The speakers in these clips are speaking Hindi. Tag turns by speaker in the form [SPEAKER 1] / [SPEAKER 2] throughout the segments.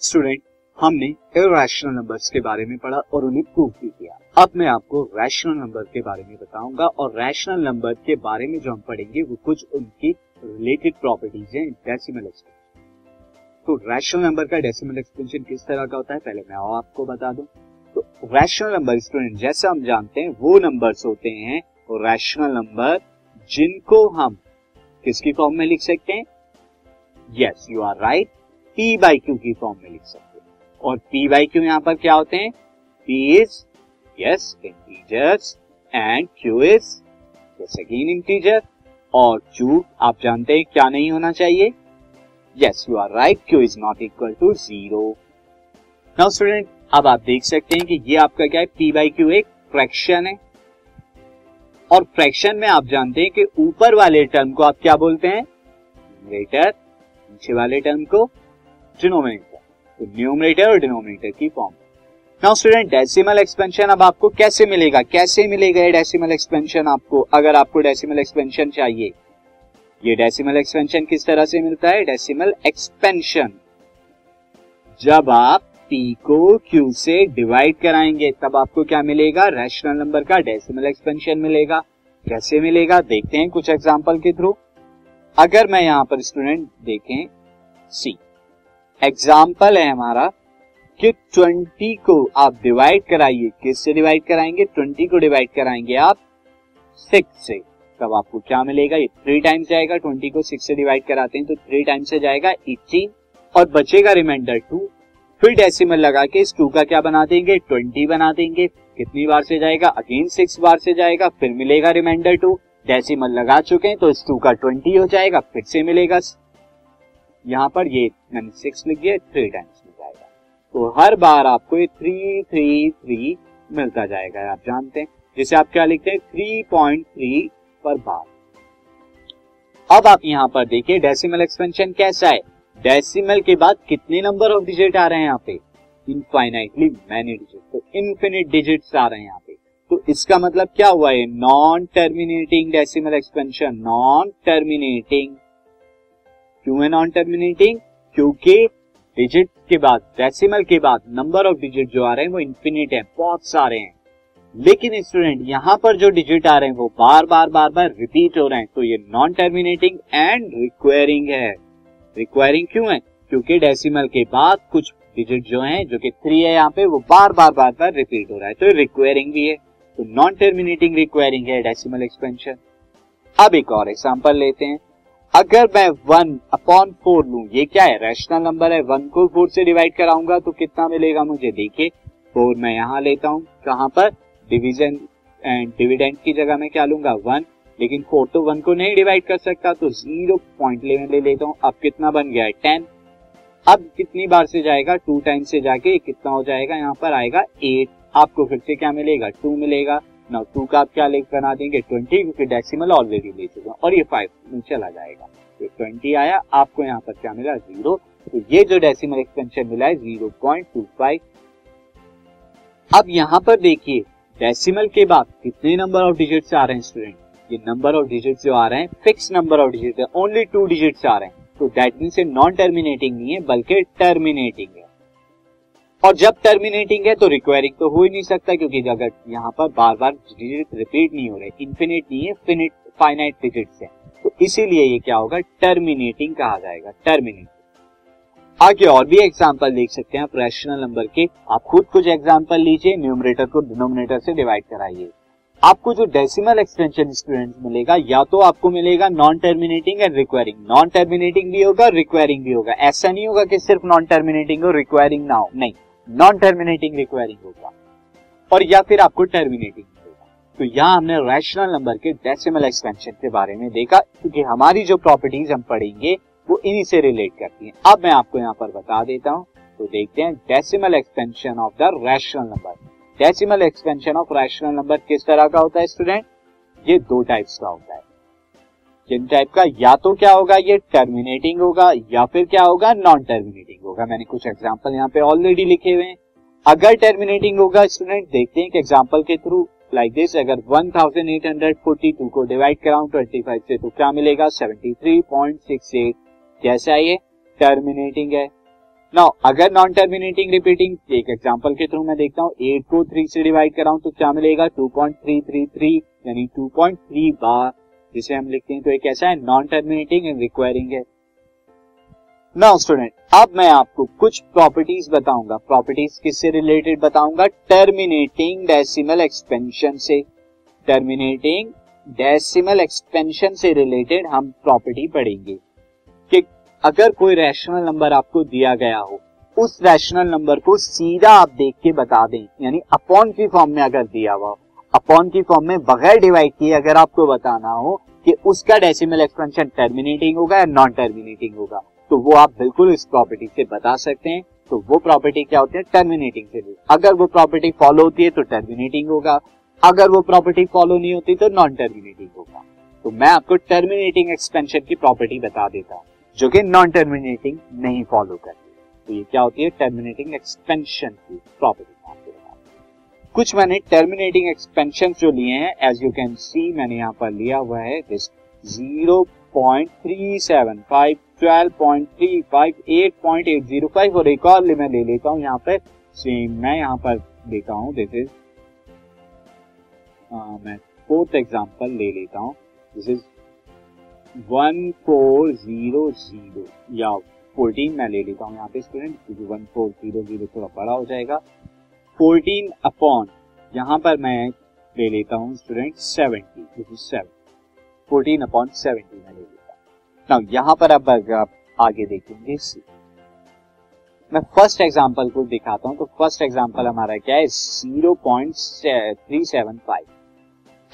[SPEAKER 1] स्टूडेंट हमने इरेशनल नंबर्स के बारे में पढ़ा और उन्हें प्रूव भी किया। अब मैं आपको रैशनल नंबर के बारे में बताऊँगा और रैशनल नंबर के बारे में जो हम पढ़ेंगे वो कुछ उनकी रिलेटेड प्रॉपर्टीज़ हैं डेसिमल एक्सपेंशन तो रैशनल नंबर का डेसिमल एक्सपेंशन किस तरह का होता है? पहले मैं आपको बता दूँ। तो रैशनल नंबर स्टूडेंट जैसे हम जानते हैं, वो नंबर्स होते हैं रैशनल नंबर जिनको हम किसकी फॉर्म में लिख सकते हैं? Yes you are right P by Q की फॉर्म में लिख सकते हैं। और पी बाई क्यू यहाँ पर क्या होते हैं? P is yes integers and Q is yes again integer और क्यू आप जानते हैं क्या नहीं होना चाहिए? Yes you are right Q is not equal to zero now student अब आप देख सकते हैं कि ये आपका क्या है? पी बाई क्यू एक फ्रैक्शन है। और फ्रैक्शन में आप जानते हैं कि ऊपर वाले टर्म को आप क्या बोलते हैं? न्यूमरेटर नीचे वाले टर्म को डिनोमिनेटर तो न्यूमरेटर और डिनोमिनेटर की form now student decimal expansion अब आपको कैसे मिलेगा? कैसे मिलेगा ये डेसिमल एक्सपेंशन आपको? अगर आपको डेसिमल एक्सपेंशन चाहिए, ये डेसिमल एक्सपेंशन किस तरह से मिलता है? डेसिमल एक्सपेंशन जब आप p को q से डिवाइड कराएँगे, तब आपको क्या मिलेगा? रैशनल नंबर का डेसिमल एक्सपेंशन मिलेगा. कैसे मिलेगा? देखते हैं कुछ एग्जांपल के थ्रू अगर मैं यहाँ पर स्टूडेंट देखें सी एग्ज़ाम्पल है हमारा कि 20 को आप डिवाइड कराइए। किससे डिवाइड कराएँगे? 20 को डिवाइड कराएँगे आप 6 से। तब आपको क्या मिलेगा? ये थ्री टाइम्स जाएगा। 20 को 6 से डिवाइड कराते हैं तो थ्री टाइम्स से जाएगा 18 और बचेगा रिमाइंडर 2 फिर डेसिमल लगा के इस 2 का क्या बना देंगे? 20 बना देंगे। कितनी बार से जाएगा? अगेन 6 बार से जाएगा। फिर मिलेगा रिमाइंडर 2 डेसिमल लगा चुके हैं तो इस 2 का 20 हो जाएगा। फिर से मिलेगा यहाँ पर ये मैंने सिक्स लिख दिया थ्री टाइम्स मिल जाएगा। तो हर बार आपको ये थ्री थ्री थ्री मिलता जाएगा, आप जानते हैं। जिसे आप क्या लिखते हैं? थ्री पॉइंट थ्री पर बार। अब आप यहाँ पर देखिए डेसिमल एक्सपेंशन कैसा है? डेसिमल के बाद कितने नंबर ऑफ़ डिजिट आ रहे हैं यहाँ पे? इनफाइनाइटली मैनी डिजिट तो इन्फिनिट डिजिट्स आ रहे हैं यहाँ पे। तो इसका मतलब क्या हुआ है? Non terminating decimal expansion non terminating क्यों है नॉन टर्मिनेटिंग क्योंकि डिजिट के बाद डेसिमल के बाद नंबर ऑफ़ डिजिट जो आ रहे हैं, वो इन्फिनिट है, बहुत सारे हैं। लेकिन स्टूडेंट यहाँ पर जो डिजिट आ रहे हैं, वो बार बार बार बार रिपीट हो रहे हैं। तो ये नॉन टर्मिनेटिंग एंड रिक्वायरिंग है। रिक्वायरिंग क्यों है? क्योंकि डेसिमल के बाद कुछ डिजिट जो है, जो कि थ्री है यहाँ पे, वो बार बार बार बार रिपीट हो रहा है। तो रिक्वायरिंग भी है। तो नॉन टर्मिनेटिंग रिक्वायरिंग है डेसिमल एक्सपेंशन अब एक और एग्ज़ाम्पल लेते हैं। अगर मैं वन अपॉन फोर लू ये क्या है? रैशनल नंबर है। वन को फोर से डिवाइड कराऊँगा तो कितना मिलेगा मुझे? देखिए फोर मैं यहाँ लेता हूँ। कहाँ पर? डिवीज़न एंड डिविडेंड की जगह मैं क्या लूँगा? वन। लेकिन फोर तो वन को नहीं डिवाइड कर सकता तो ज़ीरो पॉइंट ले, ले लेता हूँ। अब कितना बन गया है? टेन अब कितनी बार से जाएगा? टू टाइम से जाके कितना हो जाएगा? यहाँ पर आएगा एट आपको फिर से क्या मिलेगा? टू मिलेगा। नाउ टू का आप क्या लेख बना देंगे? ट्वेंटी क्योंकि डेसिमल ऑलरेडी ले चुके हैं। और ये फाइव में चला जाएगा। तो ट्वेंटी आया, आपको यहाँ पर क्या मिला? ज़ीरो तो ये जो डेसिमल एक्सपेंशन मिला है ज़ीरो पॉइंट टू फाइव अब यहाँ पर देखिए डेसिमल के बाद कितने नंबर ऑफ़ डिजिट आ रहे हैं स्टूडेंट ये नंबर ऑफ़ डिजिट जो आ रहे हैं फिक्स नंबर ऑफ़ डिजिट है ओनली टू डिजिट आ रहे हैं। तो दैट मीन से नॉन टर्मिनेटिंग नहीं है, बल्कि टर्मिनेटिंग है। और जब टर्मिनेटिंग है तो रिक्वायरिंग तो हो ही नहीं सकता, क्योंकि अगर यहाँ पर बार बार डिजिट रिपीट नहीं हो रहे इन्फिनिट नहीं है फिनिट फाइनाइट डिजिट है। तो इसीलिए ये क्या होगा? टर्मिनेटिंग कहा जाएगा टर्मिनेटिंग आगे और भी एग्ज़ाम्पल देख सकते हैं आप नंबर के। आप खुद कुछ एग्ज़ाम्पल लीजिए न्यूमरेटर को डिनोमिनेटर से डिवाइड कराइए। आपको जो डेसिमल एक्सटेंशन स्टूडेंट मिलेगा, या तो आपको मिलेगा non terminating and requiring non terminating भी होगा रिक्वायरिंग भी होगा। ऐसा नहीं होगा कि सिर्फ़ नॉन टर्मिनेटिंग हो रिक्वायरिंग ना हो नहीं। नॉन टर्मिनेटिंग रिक्वायरिंग होगा, और या फिर आपको टर्मिनेटिंग तो यहाँ हमने रैशनल नंबर के डेसिमल एक्सपेंशन के बारे में देखा, क्योंकि हमारी जो प्रॉपर्टीज़ हम पढ़ेंगे, वो इन्हीं से रिलेट करती हैं। अब मैं आपको यहाँ पर बता देता हूँ। तो देखते हैं decimal expansion of the rational number decimal expansion of rational number किस तरह का होता है स्टूडेंट ये दो टाइप्स का होता है। किन टाइप का? या तो क्या होगा ये टर्मिनेटिंग होगा, या फिर क्या होगा? नॉन टर्मिनेटिंग होगा। मैंने कुछ एग्ज़ाम्पल यहाँ पे ऑलरेडी लिखे हुए हैं। अगर टर्मिनेटिंग होगा स्टूडेंट देखते हैं कि एग्ज़ाम्पल के थ्रू लाइक दिस अगर 1842 को डिवाइड कराऊं 25 से तो क्या मिलेगा? 73.68 कैसा है ये? टर्मिनेटिंग है। नाउ अगर नॉन टर्मिनेटिंग रिपीटिंग एक एग्जांपल के थ्रू मैं देखता हूँ एट को थ्री से डिवाइड कराऊं तो क्या मिलेगा? Two point three three three यानी टू पॉइंट थ्री बार जिसे हम लिखते हैं तो एक कैसा है नॉन टर्मिनेटिंग एंड रिक्वायरिंग है। नाउ स्टूडेंट अब मैं आपको कुछ प्रॉपर्टीज़ बताऊँगा। प्रॉपर्टीज़ किससे रिलेटेड बताऊँगा? टर्मिनेटिंग डेसिमल एक्सपेंशन से। टर्मिनेटिंग डेसिमल एक्सपेंशन से रिलेटेड हम प्रॉपर्टी पढ़ेंगे। कि अगर कोई रैशनल नंबर आपको दिया गया हो, उस रैशनल नंबर को सीधा आप देख के बता दें। यानी अपॉन की फॉर्म में अगर दिया हुआ अपॉन की फॉर्म में बगैर डिवाइड किए अगर आपको बताना हो कि उसका डेसिमल एक्सपेंशन टर्मिनेटिंग होगा या नॉन टर्मिनेटिंग होगा। तो वो आप बिल्कुल इस प्रॉपर्टी से बता सकते हैं। तो वो प्रॉपर्टी क्या होती है? टर्मिनेटिंग से अगर वो प्रॉपर्टी फॉलो होती है तो टर्मिनेटिंग होगा। अगर वो प्रॉपर्टी फॉलो नहीं होती तो नॉन टर्मिनेटिंग होगा। तो मैं आपको टर्मिनेटिंग एक्सपेंशन की प्रॉपर्टी बता देता हूँ, जो कि नॉन टर्मिनेटिंग नहीं फॉलो करती। तो ये क्या होती है? टर्मिनेटिंग एक्सपेंशन की प्रॉपर्टी कुछ मैंने टर्मिनेटिंग एक्सपेंशन जो लिए हैं एज यू कैन सी मैंने यहाँ पर लिया हुआ है this zero point three seven five twelve point three five eight point eight zero five और एक और मैं ले लेता हूँ यहाँ पर सेम मैं यहाँ पर लेता हूँ दिस इज़ मैं फोर्थ एग्ज़ाम्पल ले लेता हूँ। This is one four zero zero या फोर्टीन मैं ले लेता हूँ यहाँ पे स्टूडेंट क्योंकि वन फोर ज़ीरो ज़ीरो थोड़ा बड़ा हो जाएगा। फोर्टीन अपॉन यहाँ पर मैं ले लेता हूँ student seventy seven fourteen upon seventy मैं ले लेता हूँ। यहाँ पर अब आप आगे देखेंगे सी मैं फ़र्स्ट एग्ज़ाम्पल को दिखाता हूँ तो फ़र्स्ट एग्ज़ाम्पल हमारा क्या है? Zero point three seven five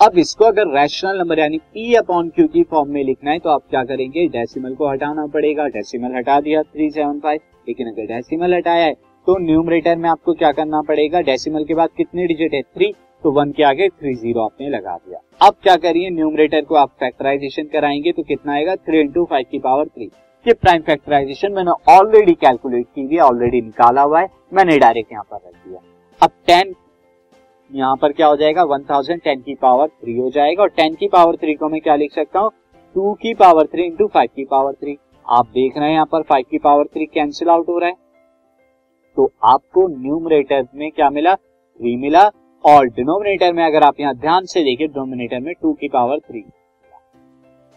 [SPEAKER 1] अब इसको अगर रैशनल नंबर यानी पी अपॉन क्यू की फॉर्म में लिखना है तो आप क्या करेंगे? डेसिमल को हटाना पड़ेगा। डेसिमल हटा दिया थ्री सेवन फाइव लेकिन अगर डेसिमल हटाया है तो न्यूमरेटर में आपको क्या करना पड़ेगा? डेसिमल के बाद कितने डिजिट है? थ्री तो वन के आगे थ्री ज़ीरो आपने लगा दिया। अब क्या करिए? न्यूमरेटर को आप फैक्टराइजेशन कराएँगे तो कितना आएगा? थ्री इंटू फाइव की पावर थ्री ये प्राइम फैक्टराइजेशन मैंने ऑलरेडी कैलकुलेट की हुई ऑलरेडी निकाला हुआ है। मैंने डायरेक्ट यहाँ पर रख दिया। अब टेन यहाँ पर क्या हो जाएगा? वन थाउज़ेंड टेन की पावर थ्री हो जाएगा। और टेन की पावर थ्री को मैं क्या लिख सकता हूँ? टू की पावर थ्री इंटू फाइव की पावर थ्री आप देख रहे हैं यहाँ पर फाइव की पावर थ्री कैंसिल आउट हो रहा है। तो आपको न्यूमरेटर में क्या मिला? थ्री मिला और डिनोमिनेटर में अगर आप यहाँ ध्यान से देखिए डिनोमिनेटर में टू की पावर थ्री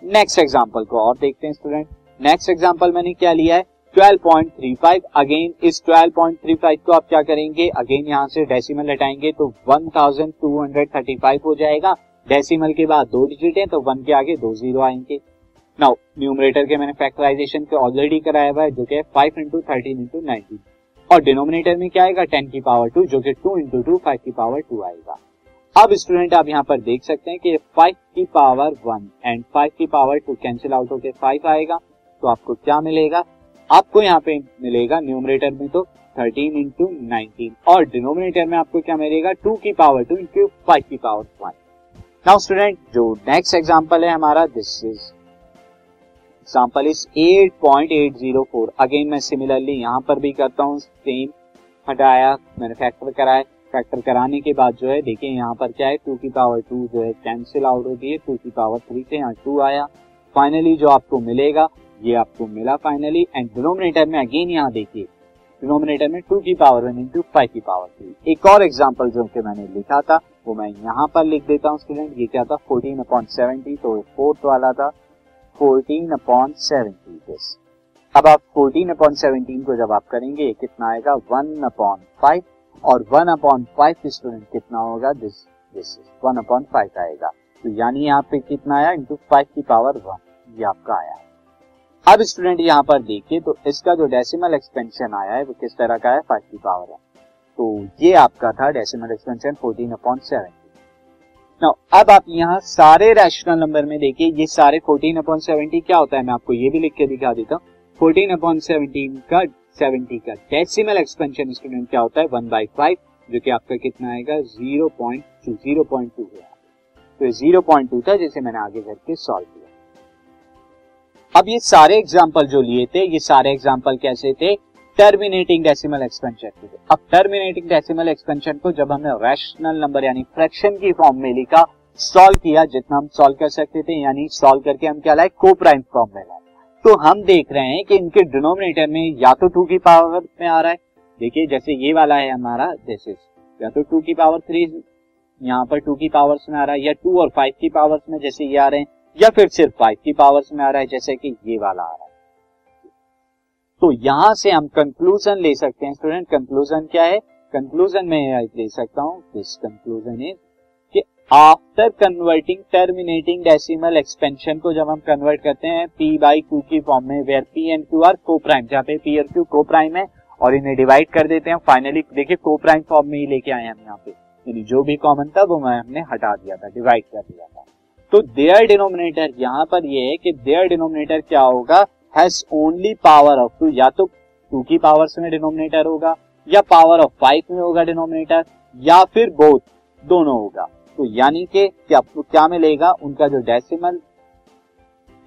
[SPEAKER 1] नेक्स्ट एग्ज़ाम्पल को और देखते हैं स्टूडेंट नेक्स्ट एग्ज़ाम्पल मैंने क्या लिया है? 12.35 अगेन इस 12.35 को आप क्या करेंगे? अगेन यहाँ से डेसिमल हटाएँगे तो 1235 हो जाएगा। डेसिमल के बाद दो डिजिट है तो वन के आगे दो ज़ीरो आएँगे। नाउ न्यूमरेटर के मैंने फैक्टराइजेशन के ऑलरेडी कराया हुआ है, जो कि five into thirteen into nineteen और डिनोमिनेटर में क्या आएगा? टेन की पावर टू, जो कि टू इंटू टू फाइव की पावर टू आएगा। अब स्टूडेंट, आप यहाँ पर देख सकते हैं कि फाइव की पावर वन एंड फाइव की पावर टू कैंसिल आउट होकर फाइव आएगा। तो आपको क्या मिलेगा? आपको यहाँ पे मिलेगा न्यूमरेटर में तो 13 इंटू नाइनटीन और डिनोमिनेटर में आपको क्या मिलेगा? टू की पावर टू इंटू फाइव की पावर वन नाउ स्टूडेंट जो नेक्स्ट एग्ज़ाम्पल है हमारा this is example is 8.804 again मैं सिमिलरली यहाँ पर भी करता हूँ सेम हटाया मैंने फैक्टर कराया। फैक्टर कराने के बाद जो है, देखिए यहाँ पर क्या है टू की पावर टू जो है कैंसिल आउट होती है टू की पावर थ्री से यहाँ टू आया। फाइनली जो आपको मिलेगा, ये आपको मिला फाइनली एंड डिनोमिनेटर में अगेन यहाँ देखिए। डिनोमिनेटर में टू की पावर वन इंटू फाइव की पावर थ्री एक और एग्ज़ाम्पल जो कि मैंने लिखा था, वो मैं यहाँ पर लिख देता हूँ स्टूडेंट ये क्या था फोर्टीन अपॉइंट सेवेंटी तो फोर्थ वाला था। फोर्टीन अपॉन सेवेंटी दिस अब आप फोर्टीन अपॉन सेवनटीन को जब आप करेंगे कितना आएगा? वन अपॉन फाइव और वन अपॉन फाइव स्टूडेंट कितना होगा? This this one upon five आएगा। तो यानी यहाँ पे कितना आया? इंटू फाइव की पावर वन ये आपका आया। अब स्टूडेंट यहाँ पर देखिए तो इसका जो डेसिमल एक्सपेंशन आया है, वो किस तरह का है? फाइव की पावर है तो ये आपका था decimal expansion fourteen upon seventy now अब आप यहाँ सारे रैशनल नंबर में देखिए, ये सारे फोर्टीन अपॉन सेवेंटी क्या होता है? मैं आपको ये भी लिख के दिखा देता हूँ। फोर्टीन अपॉन सेवनटीन का सेवेंटी का डेसिमल एक्सपेंशन स्टूडेंट क्या होता है? वन बाई फाइव जो कि आपका कितना आएगा? Zero point two zero point two तो ज़ीरो पॉइंट टू था, जिसे मैंने आगे करके सॉल्व किया। अब ये सारे एग्ज़ाम्पल जो लिए थे, ये सारे एग्ज़ाम्पल कैसे थे? टर्मिनेटिंग डेसिमल एक्सपेंशन अब टर्मिनेटिंग डेसिमल एक्सपेंशन को जब हमने रैशनल नंबर यानी फ्रैक्शन की फॉर्म में लिखा सॉल्व किया, जितना हम सॉल्व कर सकते थे, यानी सॉल्व करके हम क्या लाए? को प्राइम फॉर्म में लाए। तो हम देख रहे हैं कि इनके डिनोमिनेटर में या तो टू की पावर में आ रहा है। देखिए, जैसे ये वाला है हमारा दिस इज़ या तो टू की पावर थ्री यहाँ पर टू की पावर्स में आ रहा है, या टू और फाइव की पावर्स में जैसे ये आ रहे हैं, या फिर सिर्फ़ फाइव की पावर्स में आ रहा है, जैसे कि ये वाला आ रहा है। तो यहाँ से हम कंक्लूजन ले सकते हैं स्टूडेंट कंक्लूजन क्या है? कंक्लूजन में ले सकता हूँ दिस कंक्लूजन इज़ कि after converting terminating decimal expansion को जब हम कन्वर्ट करते हैं पी बाई क्यू की फॉर्म में where P and Q are coprime जहाँ पे पी और क्यू को प्राइम है, और इन्हें डिवाइड कर देते हैं फाइनली देखिए को प्राइम फॉर्म में ही लेके आए हम यहाँ पे। यानी जो भी कॉमन था, वो हमने हटा दिया था डिवाइड कर दिया था। तो देयर डिनोमिनेटर यहाँ पर ये है कि देयर डिनोमिनेटर क्या होगा? Has only power of two या तो टू की पावर में डिनोमिनेटर होगा, या पावर ऑफ़ फाइव में होगा डिनोमिनेटर या फिर बोथ दोनों होगा। तो यानी कि क्या क्या मिलेगा? उनका जो डेसिमल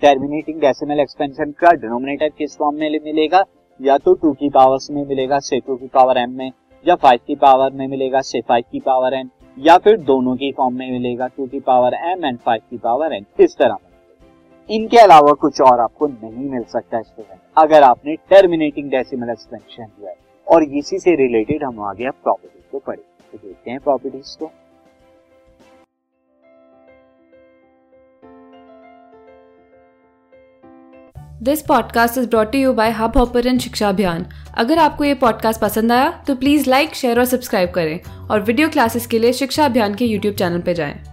[SPEAKER 1] टर्मिनेटिंग डेसिमल एक्सपेंशन का डिनोमिनेटर किस फॉर्म में मिलेगा? या तो टू की पावर में मिलेगा से टू की पावर एम में, या फाइव की पावर में मिलेगा से फाइव की पावर एन या फिर दोनों की फॉर्म में मिलेगा टू की पावर एम एंड फाइव की पावर एन इस तरह। इनके अलावा कुछ और आपको नहीं मिल सकता स्टूडेंट अगर आपने टर्मिनेटिंग डेसिमल एक्सपेंशन दिया और इसी से रिलेटेड हम आगे अब प्रॉपर्टीज़ को पढ़े तो देखते हैं प्रॉपर्टीज़ को।
[SPEAKER 2] This podcast is brought you by Hubhopper hopper शिक्षा अभियान अगर आपको ये पॉडकास्ट पसंद आया तो प्लीज़ लाइक शेयर और सब्सक्राइब करें। और वीडियो क्लासेस के लिए शिक्षा अभियान के यूट्यूब चैनल पर जाएँ।